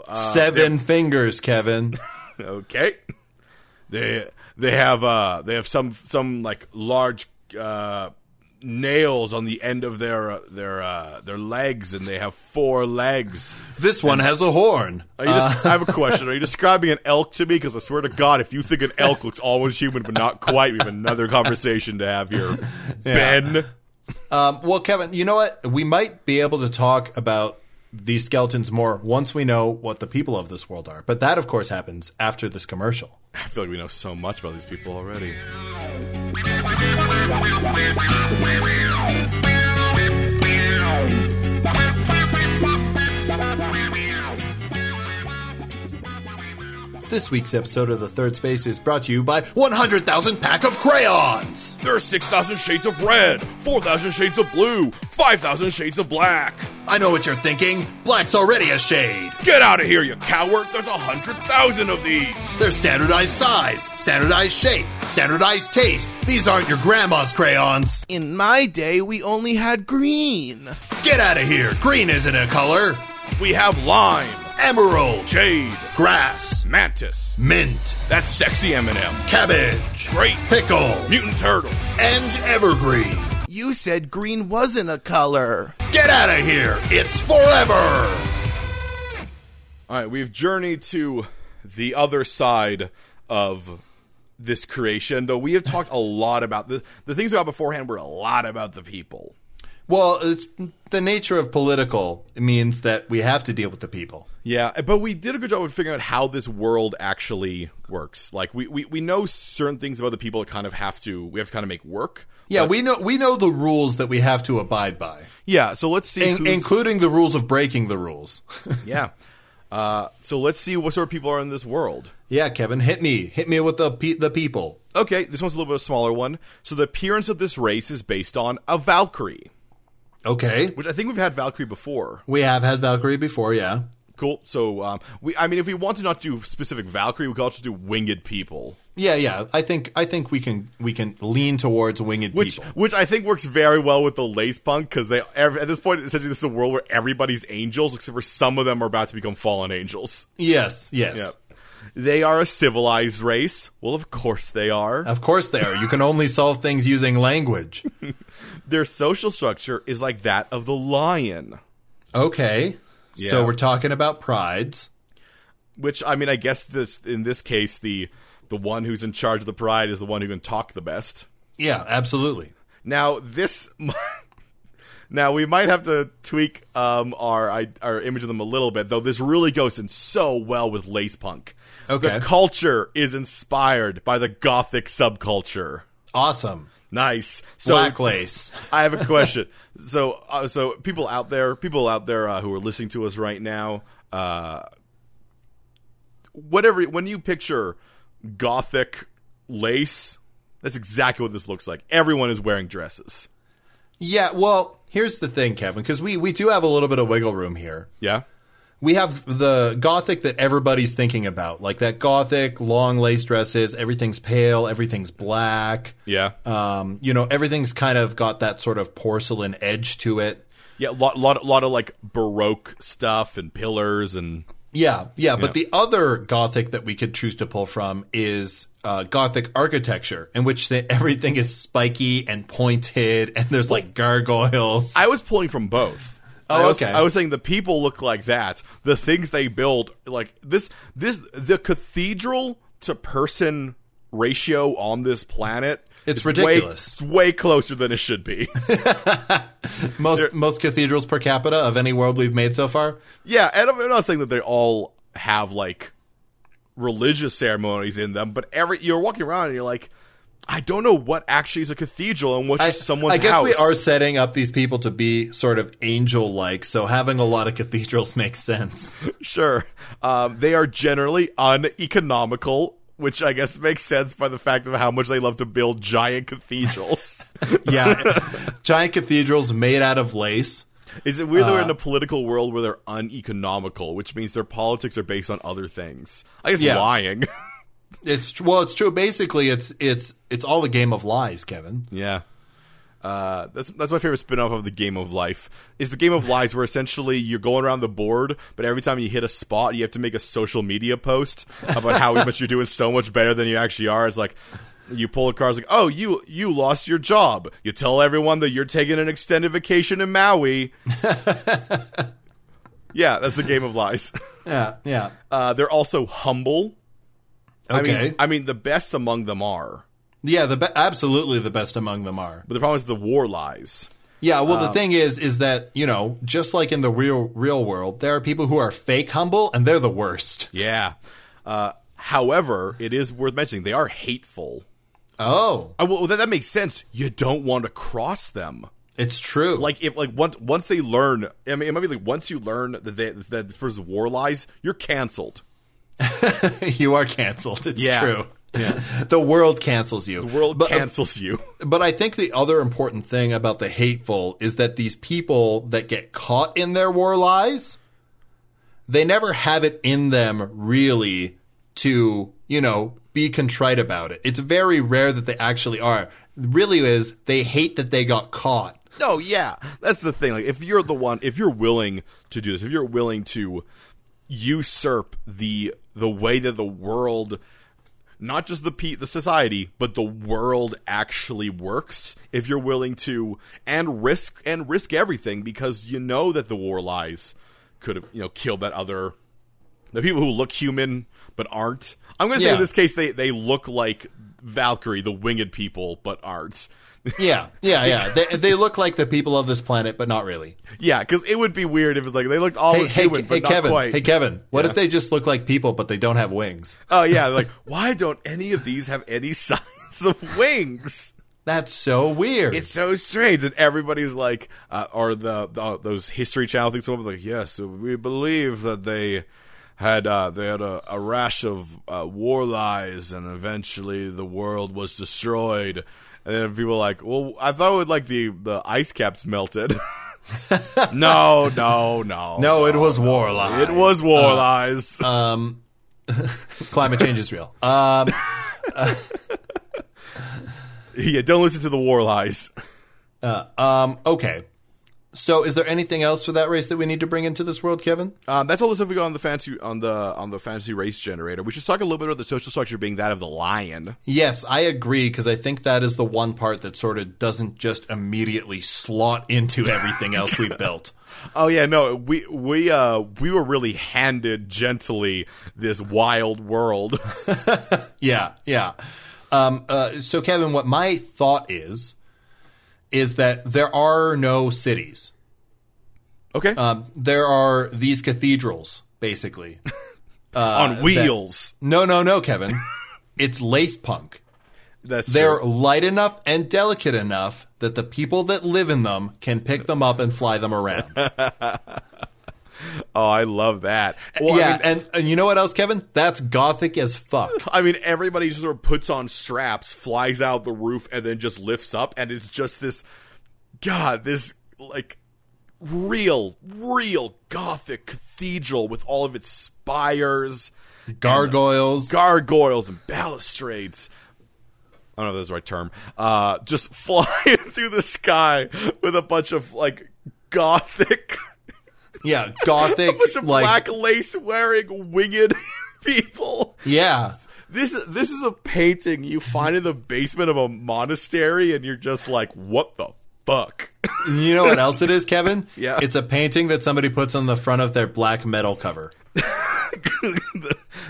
uh, Seven fingers, Kevin. okay. They they have uh they have some some like large uh nails on the end of their uh, their uh, their legs, and they have four legs. This one has a horn. Just, I have a question. Are you describing an elk to me? Because I swear to God, if you think an elk looks almost human but not quite, we have another conversation to have here. Ben, Um, well, Kevin, you know what? We might be able to talk about these skeletons more once we know what the people of this world are. But that, of course, happens after this commercial. I feel like we know so much about these people already. This week's episode of The Third Space is brought to you by 100,000 Pack of Crayons! There are 6,000 shades of red, 4,000 shades of blue, 5,000 shades of black. I know what you're thinking. Black's already a shade. Get out of here, you coward! There's a 100,000 of these! They're standardized size, standardized shape, standardized taste. These aren't your grandma's crayons. In my day, we only had green. Get out of here. Green isn't a color. We have lime, Emerald, jade, grass, mantis. mint, That's sexy M&M, cabbage, grape, pickle, Mutant turtles. and evergreen. You said green wasn't a color. Get out of here. It's forever. All right, we've journeyed to the other side of this creation, though we have talked a lot about the the things about beforehand were a lot about the people. Well, it's the nature of political means that we have to deal with the people. Yeah, but we did a good job of figuring out how this world actually works. Like we, we, we know certain things about the people that kind of have to we have to kind of make work. Yeah, we know we know the rules that we have to abide by, Yeah, so let's see in, including the rules of breaking the rules. Yeah. Uh, so let's see what sort of people are in this world. yeah, Kevin, hit me, hit me with the pe- the people. Okay, this one's a little bit of a smaller one. So the appearance of this race is based on a Valkyrie, Okay, which I think we've had Valkyrie before. we have had Valkyrie before. Yeah. Cool. So um, we, I mean, if we want to not do specific Valkyrie, we could also do winged people, Yeah, yeah. I think I think we can we can lean towards winged which people. which I think works very well with the lace punk because they every, at this point essentially this is a world where everybody's angels except for some of them are about to become fallen angels. Yes, yes. Yeah. They are a civilized race. Well, of course they are. Of course they are. You can only solve things using language. Their social structure is like that of the lion. Okay. So we're talking about prides. Which I mean, I guess this in this case the the one who's in charge of the pride is the one who can talk the best. Yeah, absolutely. Now this, now we might have to tweak um, our our image of them a little bit, though. This really goes in so well with lace punk. Okay. the culture is inspired by the gothic subculture. Awesome. Nice. So Black lace. I have a question. so, uh, so people out there, people out there uh, who are listening to us right now, uh, whatever. When you picture gothic lace. That's exactly what this looks like. Everyone is wearing dresses. Yeah, well, here's the thing, Kevin, because we, we do have a little bit of wiggle room here. Yeah. We have the gothic that everybody's thinking about, like that gothic long lace dresses. Everything's pale, everything's black. Yeah. Um, you know, everything's kind of got that sort of porcelain edge to it. Yeah, a lot, lot, lot of like baroque stuff and pillars and Yeah, yeah. But Yeah. the other gothic that we could choose to pull from is uh, gothic architecture, in which the, everything is spiky and pointed, and there's like gargoyles. I was pulling from both. Oh, I was, okay. I was saying the people look like that. The things they build, like this, this, the cathedral to person ratio on this planet. It's is way- ridiculous. it's way closer than it should be. most most cathedrals per capita of any world we've made so far. yeah, and I'm not saying that they all have like religious ceremonies in them, but every you're walking around and you're like, I don't know what actually is a cathedral and what's I, just someone's I guess house. we are setting up these people to be sort of angel-like, so having a lot of cathedrals makes sense. Sure. Um, they are generally uneconomical, which I guess makes sense by the fact of how much they love to build giant cathedrals. yeah, giant cathedrals made out of lace. Is it weird that we're Uh, in a political world where they're uneconomical, which means their politics are based on other things? I guess Yeah. lying. It's well, it's true. Basically, it's it's it's all a game of lies, Kevin. yeah. Uh, that's that's my favorite spin-off of the game of life. Is the game of lies where essentially you're going around the board, but every time you hit a spot, you have to make a social media post about how much you're doing so much better than you actually are. It's like you pull a card, it's like, oh, you you lost your job. You tell everyone that you're taking an extended vacation in Maui. yeah, that's the game of lies. Yeah, yeah. Uh, they're also humble. Okay. I mean, I mean, the best among them are, yeah, the be- absolutely the best among them are. but the problem is the war lies. Yeah, well, Um, the thing is, is that you know, just like in the real real world, there are people who are fake humble, and they're the worst. Yeah. Uh, however, it is worth mentioning they are hateful. Oh, Uh, well, that, that makes sense. You don't want to cross them. it's true. Like if like once once they learn, I mean, it might be like once you learn that they, that this person's war lies, you're canceled. you are canceled. It's Yeah. true. Yeah, the world cancels you. The world but, uh, cancels you. But I think the other important thing about the hateful is that these people that get caught in their war lies, they never have it in them really to, you know, be contrite about it. It's very rare that they actually are. Really is they hate that they got caught. No, yeah, that's the thing. Like, if you're the one, if you're willing to do this, if you're willing to usurp the the way that the world, not just the pe- the society, but the world actually works, if you're willing to and risk and risk everything because you know that the war lies could have you know killed that other the people who look human but aren't. I'm going to say Yeah. in this case they they look like Valkyrie, the winged people, but aren't. Yeah, yeah, yeah. they, they look like the people of this planet, but not really. Yeah, because it would be weird if it's like they looked all Hey, as hey, human, hey, but not Kevin. quite. Hey, Kevin. What Yeah. if they just look like people, but they don't have wings? oh yeah, like why don't any of these have any signs of wings? That's so weird. It's so strange, and everybody's like, uh, or the, the those History Channel things. Like, yes, we believe that they had uh, they had a, a rash of uh, war lies, and eventually the world was destroyed. And then people are like, well, I thought it would like the the ice caps melted. no, no, no, no, it was war lies. It was war lies. Um, climate change is real. Um, yeah, don't listen to the war lies. um, okay. So, is there anything else for that race that we need to bring into this world, Kevin? Um, that's all the stuff we got on the fancy on the on the fantasy race generator. We should talk a little bit about the social structure being that of the lion. Yes, I agree because I think that is the one part that sort of doesn't just immediately slot into everything else we built. Oh yeah, no, we we uh we were really handed gently this wild world. Yeah, yeah. Um, uh, so, Kevin, what my thought is is that there are no cities. Okay, Um, there are these cathedrals, basically. on wheels. No, no, no, Kevin. it's lace punk. that's They're true. light enough and delicate enough that the people that live in them can pick them up and fly them around. Oh, I love that. Well, yeah, I mean, and, and you know what else, Kevin? That's gothic as fuck. I mean, everybody just sort of puts on straps, flies out the roof, and then just lifts up, and it's just this, God, this like real, real gothic cathedral with all of its spires, Gargoyles. gargoyles, and balustrades. I don't know if that's the right term. Uh, just flying through the sky with a bunch of like gothic, yeah, gothic. like, black lace wearing winged people. yeah. This this is a painting you find in the basement of a monastery, and you're just like, what the fuck? You know what else it is, Kevin? Yeah. It's a painting that somebody puts on the front of their black metal cover.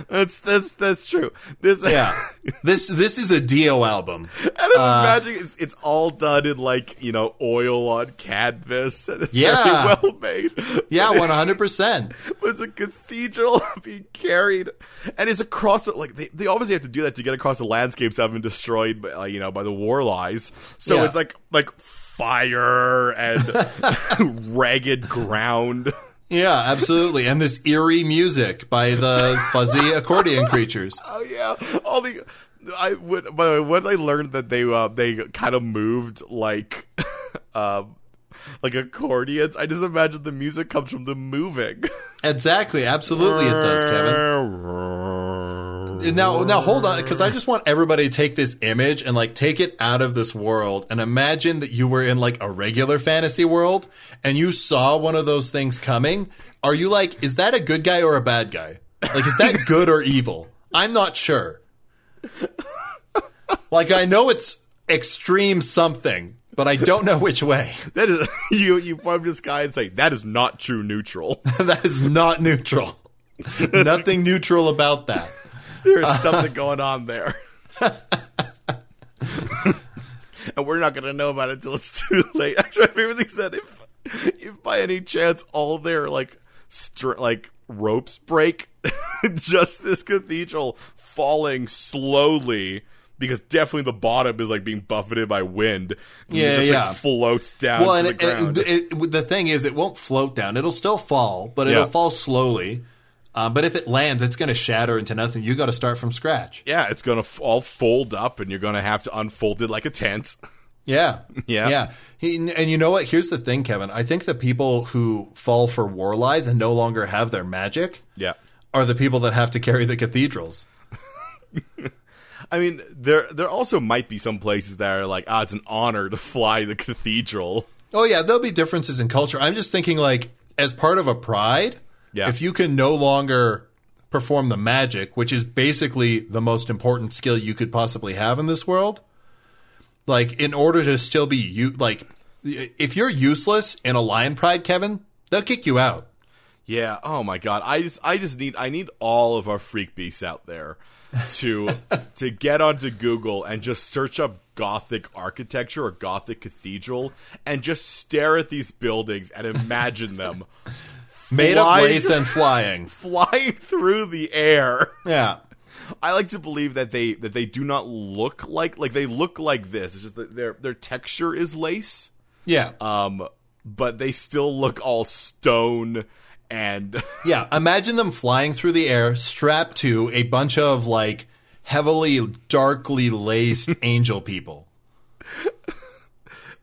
that's that's that's true. This Yeah. this this is a Dio album. And I'm imagining it's, it's all done in like you know oil on canvas and it's Yeah. very well made. Yeah, 100%. It's a cathedral being carried, and it's across it. Like they, they obviously have to do that to get across the landscapes that have been destroyed, by, uh, you know, by the war lies. So Yeah. it's like like fire and ragged ground. Yeah, absolutely. And this eerie music by the fuzzy accordion creatures. Oh yeah, all the. I would. By the way, once I learned that they uh, they kind of moved like, um, like accordions, I just imagine the music comes from them moving. Exactly, absolutely it does, Kevin. Now, now hold on, because I just want everybody to take this image and like take it out of this world and imagine that you were in like a regular fantasy world and you saw one of those things coming. Are you like, is that a good guy or a bad guy? Like, is that good or evil? I'm not sure. Like, I know it's extreme something, but I don't know which way. That is you. You point this guy and say that is not true neutral. that is not neutral. Nothing neutral about that. There's uh, something going on there. and we're not going to know about it until it's too late. Actually, my favorite thing is that if, if by any chance all their like str- like ropes break, just this cathedral falling slowly. Because definitely the bottom is like being buffeted by wind. And it Yeah, just, yeah. Like, floats down Well, to and the it, it, it, the thing is, it won't float down. It'll still fall, but it'll fall slowly. Uh, but if it lands, it's going to shatter into nothing. You got to start from scratch. yeah, it's gonna f- all fold up, and you're gonna have to unfold it like a tent. Yeah, Yeah. yeah. He, and you know what? Here's the thing, Kevin. I think the people who fall for war lies and no longer have their magic Yeah. are the people that have to carry the cathedrals. I mean, there there also might be some places that are like, ah, it's an honor to fly the cathedral. Oh yeah, there'll be differences in culture. I'm just thinking like as part of a pride, Yeah. if you can no longer perform the magic, which is basically the most important skill you could possibly have in this world, like in order to still be you like if you're useless in a lion pride, Kevin, they'll kick you out. Yeah. Oh my god. I just I just need I need all of our freak beasts out there to to get onto Google and just search up Gothic architecture or Gothic cathedral and just stare at these buildings and imagine them Made of lace and flying. flying through the air. Yeah. I like to believe that they that they do not look like like they look like this. It's just that their their texture is lace. Yeah. Um but they still look all stone and Yeah, imagine them flying through the air strapped to a bunch of like heavily darkly laced angel people.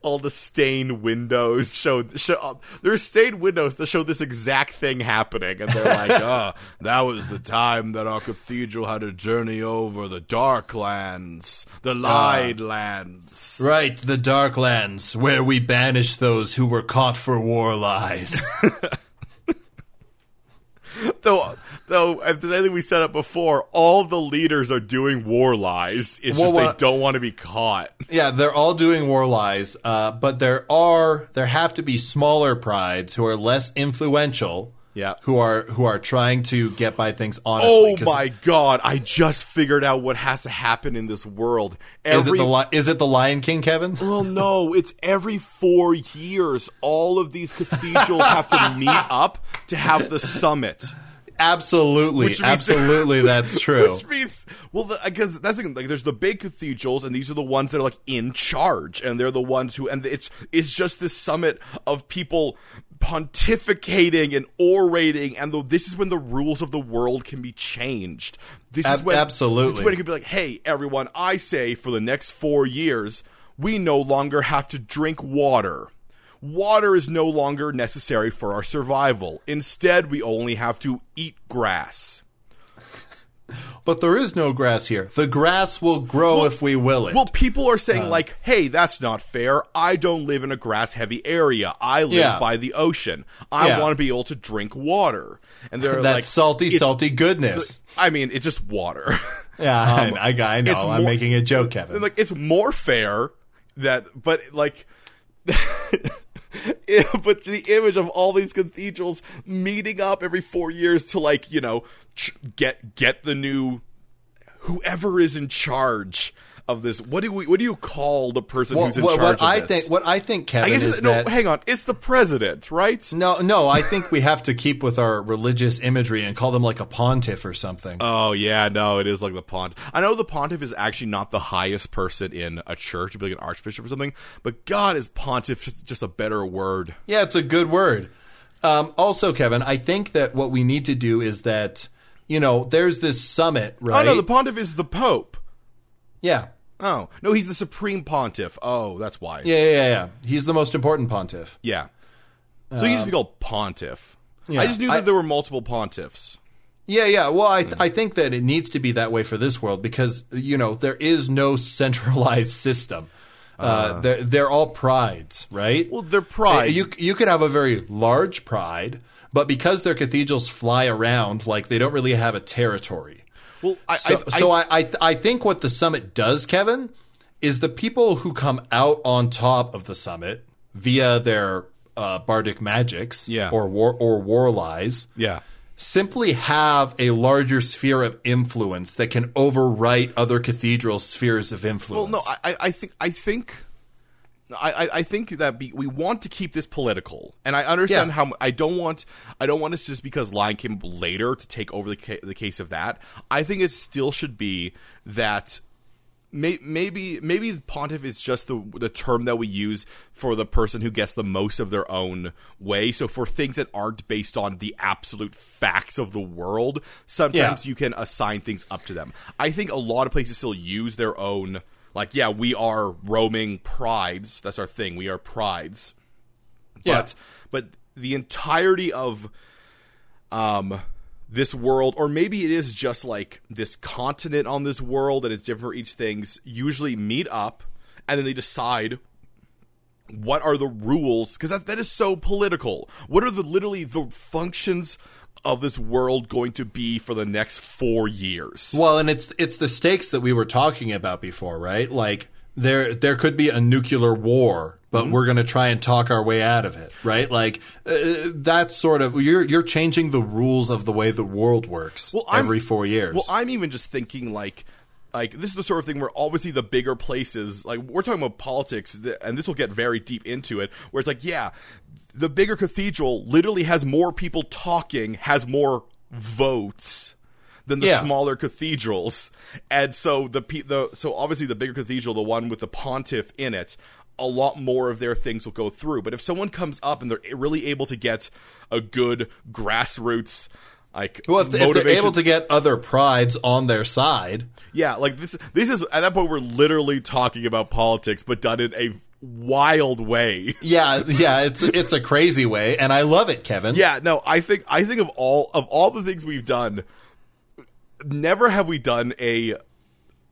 All the stained windows show, show uh, there's stained windows that show this exact thing happening and they're like oh that was the time that our cathedral had to journey over the dark lands the lied lands Right, the dark lands where we banish those who were caught for war lies. though though if there's anything we set up before all the leaders are doing war lies it's Well, just what- they don't want to be caught yeah, they're all doing war lies, uh, but there are there have to be smaller prides who are less influential. Yeah. who are who are trying to get by things honestly. oh my god i just figured out what has to happen in this world Is Every it the li- is it the Lion King, Kevin? Well, no, it's every four years. All of these cathedrals have to meet up to have the summit. Absolutely, means- absolutely, that's true. Which means, well, because that's the thing. Like, there's the big cathedrals, and these are the ones that are like in charge, and they're the ones who, and it's it's just this summit of people pontificating and orating, and the, this is when the rules of the world can be changed. This is Ab- when absolutely. This is when it can be like, hey, everyone, I say for the next four years, we no longer have to drink water. Water is no longer necessary for our survival. Instead, we only have to eat grass. But there is no grass here. The grass will grow if we will it. Well, people are saying Uh. like, "Hey, that's not fair. I don't live in a grass-heavy area. I live Yeah. by the ocean. I Yeah. want to be able to drink water." And they're that like, salty, salty goodness. I mean, it's just water. yeah, I, I, I, know. I'm more- making a joke, Kevin. like it's more fair that, but like. But the image of all these cathedrals meeting up every four years to like you know get get the new whoever is in charge of this what do we what do you call the person Well, who's in what, charge what of I this? think, what I think, I Kevin, guess is no that hang on it's the president right no, no. I think we have to keep with our religious imagery and call them like a pontiff or something. Oh yeah, no, it is like the pontiff. I know the pontiff is actually not the highest person in a church, it'd be like an archbishop or something. But God is pontiff just, just a better word. Yeah, it's a good word. Um, also, Kevin, I think that what we need to do is that you know there's this summit, right? Oh no, the pontiff is the pope. yeah. Oh no, he's the supreme pontiff. Oh, that's why. yeah, yeah, yeah, yeah. He's the most important pontiff. Yeah. So he used to be called pontiff. yeah, I just knew that I- there were multiple pontiffs. Yeah, yeah. Well, I I think that it needs to be that way for this world because you know there is no centralized system. Uh, they're they're all prides, right? Well, they're prides. You you could have a very large pride, but because their cathedrals fly around, like they don't really have a territory. Well, I, So, I, so I, I, I think what the summit does, Kevin, is the people who come out on top of the summit via their uh, bardic magics, Yeah. or war or war lies, yeah. simply have a larger sphere of influence that can overwrite other cathedral spheres of influence. Well, no, I- I think I think I, I- think that be, we want to keep this political, and I understand Yeah. how I don't want I don't want this just because Lion came up later to take over the ca- the case of that. I think it still should be that. May, maybe maybe pontiff is just the the term that we use for the person who gets the most of their own way. So for things that aren't based on the absolute facts of the world, sometimes Yeah. you can assign things up to them. I think a lot of places still use their own like yeah, we are roaming prides. That's our thing. We are prides. Yeah. But but the entirety of um this world or maybe it is just like this continent on this world and it's different for each things usually meet up and then they decide what are the rules because that, that is so political what are the literally the functions of this world going to be for the next four years Well, and it's it's the stakes that we were talking about before, right? Like there there could be a nuclear war, but Mm-hmm. we're going to try and talk our way out of it, right? Like uh, that's sort of you're you're changing the rules of the way the world works Well, I'm- every 4 years. Well, I'm even just thinking like like this is the sort of thing where obviously the bigger places like we're talking about politics and this will get very deep into it where it's like yeah the bigger cathedral literally has more people talking has more votes than the Yeah. smaller cathedrals and so the the so obviously the bigger cathedral the one with the pontiff in it a lot more of their things will go through but if someone comes up and they're really able to get a good grassroots like well, if, if they're able to get other prides on their side, yeah, like this. This is at that point we're literally talking about politics, but done in a wild way. yeah, yeah, it's it's a crazy way and I love it, Kevin. Yeah, no, I think I think of all of all the things we've done, never have we done a.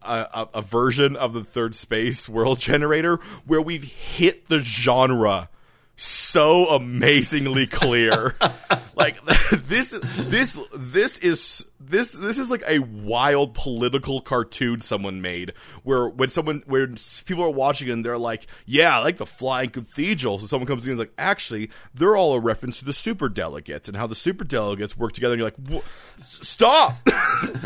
A, a, version of the third space world generator where we've hit the genre so amazingly clear. like this this this is this this is like a wild political cartoon someone made where when someone where people are watching and they're like, "Yeah, I like the flying cathedral." So someone comes in and is like, "Actually, they're all a reference to the super delegates and how the super delegates work together." And you're like, "Stop."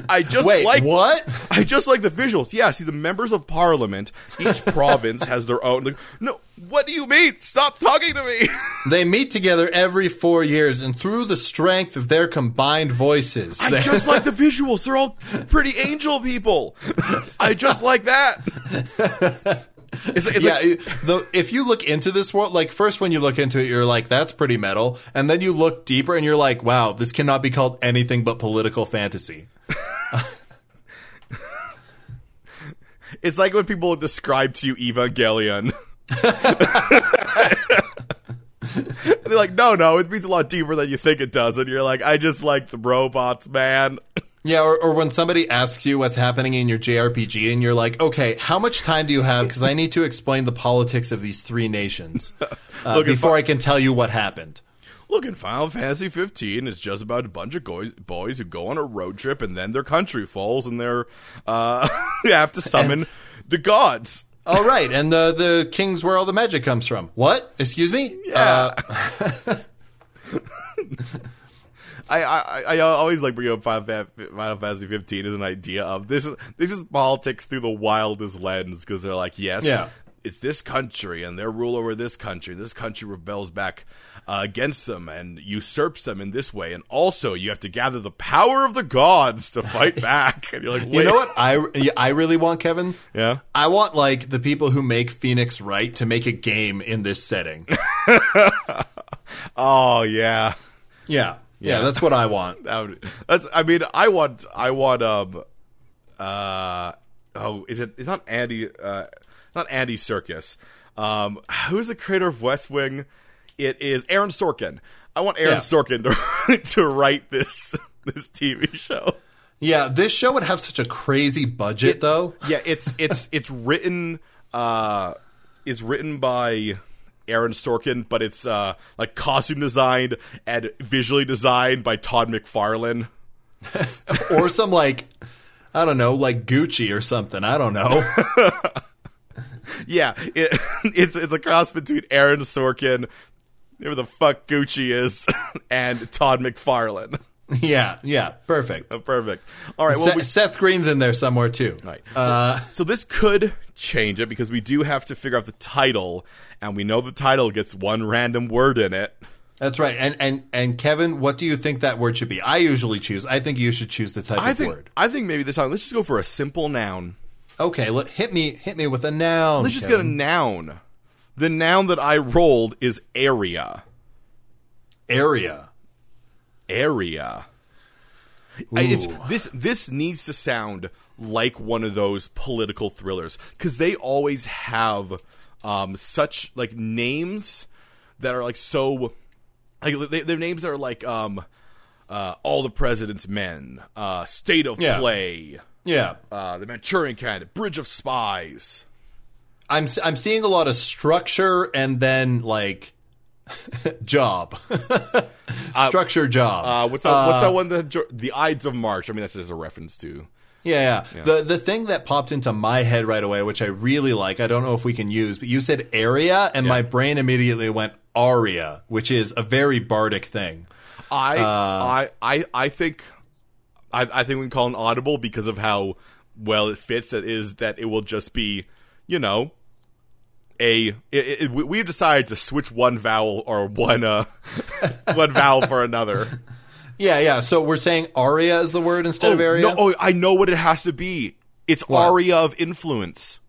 I just Wait, like what? I just like the visuals. Yeah, see, the members of parliament, each province has their own. Like, no, what do you mean? Stop talking to me. They meet together every 4 years and through the strength of their combined voices, I just like the visuals. They're all pretty angel people. I just like that. It's, it's yeah, like, the, if you look into this world, like first when you look into it, you're like, that's pretty metal. And then you look deeper and you're like, wow, this cannot be called anything but political fantasy. it's like when people describe to you Evangelion. They're like, no, no, it means a lot deeper than you think it does. And you're like, I just like the robots, man. Yeah, or, or when somebody asks you what's happening in your JRPG and you're like, okay, how much time do you have? Because I need to explain the politics of these three nations uh, Look, before I- can tell you what happened. Look, in Final Fantasy 15, it's just about a bunch of goys, boys who go on a road trip and then their country falls and they're uh, have to summon the gods. All right, and the the king's where all the magic comes from. What? Excuse me? Yeah. Uh, I, I, I always like bringing up Final Fantasy 15 as an idea of this is this is politics through the wildest lens because they're like, yes, Yeah. It's this country and their rule over this country. This country rebels back uh, against them and usurps them in this way, and also you have to gather the power of the gods to fight back. And you're like, Wait. you know what I I really want, Kevin? Yeah. I want like the people who make Phoenix Wright to make a game in this setting. Oh yeah. Yeah. Yeah, that's what I want. That would, that's. I mean, I want. I want. Um. Uh. Oh, is it? It's not Andy. Uh. Not Andy Circus. Um. Who's the creator of West Wing? It is Aaron Sorkin. I want Aaron Yeah. Sorkin to to write this this TV show. Yeah, this show would have such a crazy budget though. Yeah, it's it's it's written. Uh, is written by. Aaron Sorkin, but it's uh like costume designed and visually designed by Todd McFarlane. or some like I don't know, like Gucci or something. I don't know. Yeah, it, it's it's a cross between Aaron Sorkin, whoever the fuck Gucci is, and Todd McFarlane. yeah, yeah, perfect. Oh, perfect. All right. Well, Seth, we, Seth Green's in there somewhere too. right. Uh, so this could change it because we do have to figure out the title, and we know the title gets one random word in it. that's right. And and and Kevin, what do you think that word should be? I usually choose. I think you should choose the type I of think word. I think maybe this time let's just go for a simple noun. Okay, let hit me hit me with a noun. Let's just get a Kevin. noun. The noun that I rolled is area. area. area. I- It's, Ooh. this this needs to sound like one of those political thrillers because they always have um, such like names that are like so like they, they're names that are like um, uh, all the president's men, uh, state of Yeah. play, Yeah. uh, the Manchurian Candidate, Bridge of Spies. I'm I'm seeing a lot of structure and then like job. structure job. Uh, what's that? what's that one? The the Ides of March. I mean, that's just a reference to. Yeah, yeah. The the thing that popped into my head right away, which I really like, I don't know if we can use, but you said area, and my brain immediately went aria, which is a very bardic thing. I Uh, I I I think I I think we can call it an audible because of how well it fits. It is that it will just be, you know, a it, it, we- we've decided to switch one vowel or one uh one vowel for another. Yeah, yeah. So we're saying aria is the word instead of area. no, oh, I know what it has to be. It's What? aria of influence.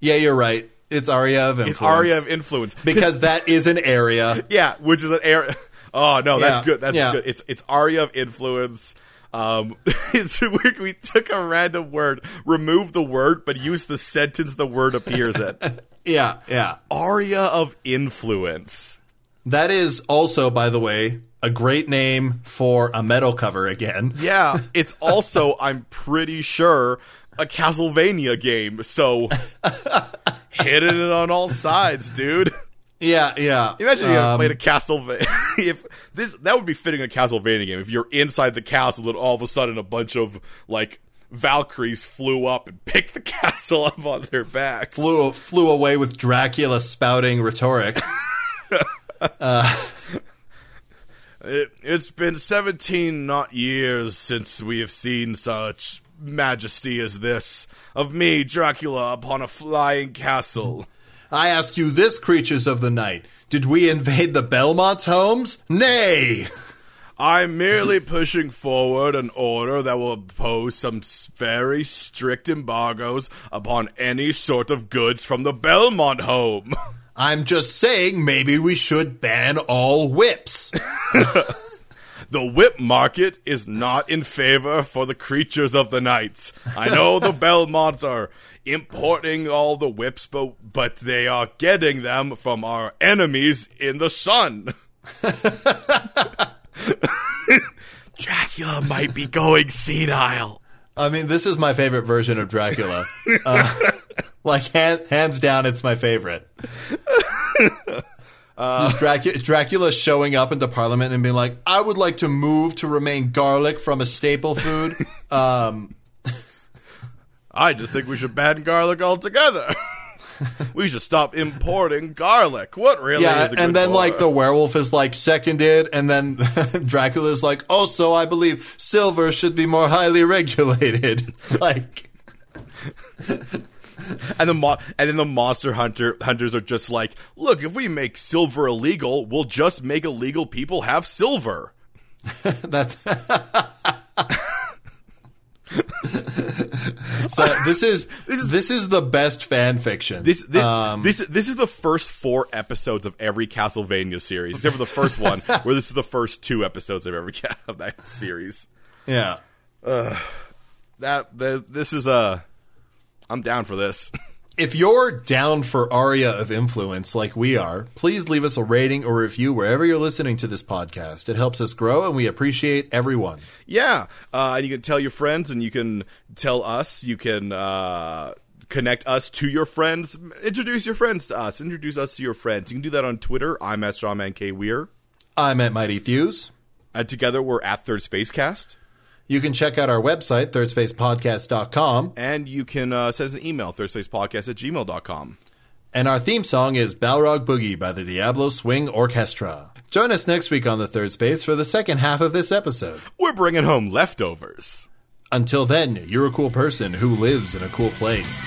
Yeah, you're right. It's aria of influence. It's aria of influence because that is an area. Yeah, which is an area. Oh no, that's Yeah, good. That's yeah. good. It's it's aria of influence. Um, it's weird. We took a random word, removed the word, but used the sentence the word appears in. Yeah, yeah. aria of influence. That is also, by the way, a great name for a metal cover again. Yeah, it's also I'm pretty sure a Castlevania game. So hitting it on all sides, dude. Yeah, yeah. Imagine you Um, played a Castlevania. if this that would be fitting a Castlevania game. If you're inside the castle and all of a sudden a bunch of like Valkyries flew up and picked the castle up on their backs. flew flew away with Dracula spouting rhetoric. It, it's been 17 not years since we have seen such majesty as this of me, Dracula, upon a flying castle. I ask you this, creatures of the night. Did we invade the Belmont's homes? Nay. I'm merely pushing forward an order that will impose some very strict embargoes upon any sort of goods from the Belmont home. I'm just saying maybe we should ban all whips. The whip market is not in favor for the creatures of the nights. I know the Belmonts are importing all the whips, but, but they are getting them from our enemies in the sun. Dracula might be going senile. I mean, this is my favorite version of Dracula. Uh, like, hand, hands down, it's my favorite. Just Dracula, Dracula showing up into Parliament and being like, I would like to move to remain garlic from a staple food. Um, I just think we should ban garlic altogether. we should stop importing garlic. What really yeah, and good then like the werewolf is like seconded, and then Dracula is like, also, I believe silver should be more highly regulated. like, and the mo- and then the monster hunter hunters are just like, look, if we make silver illegal, we'll just make illegal people have silver. That's so. This is this is the best fan fiction. This this, Um, this this is the first four episodes of every Castlevania series, except for the first one, where this is the first two episodes of every of that series. yeah. That the, this is a, I'm down for this. If you're down for Aria of Influence like we are, please leave us a rating or review wherever you're listening to this podcast. It helps us grow, and we appreciate everyone. Yeah, uh, and you can tell your friends, and you can tell us. You can uh, connect us to your friends. Introduce your friends to us. Introduce us to your friends. You can do that on Twitter. I'm at Strawman K Weir, I'm at Mighty Thews. and together we're at Third Spacecast. You can check out our website, thirdspacepodcast.com, And you can uh, send us an email, thirdspacepodcast at gmail.com. and our theme song is Balrog Boogie by the Diablo Swing Orchestra. Join us next week on the Third Space for the second half of this episode. We're bringing home leftovers. Until then, you're a cool person who lives in a cool place.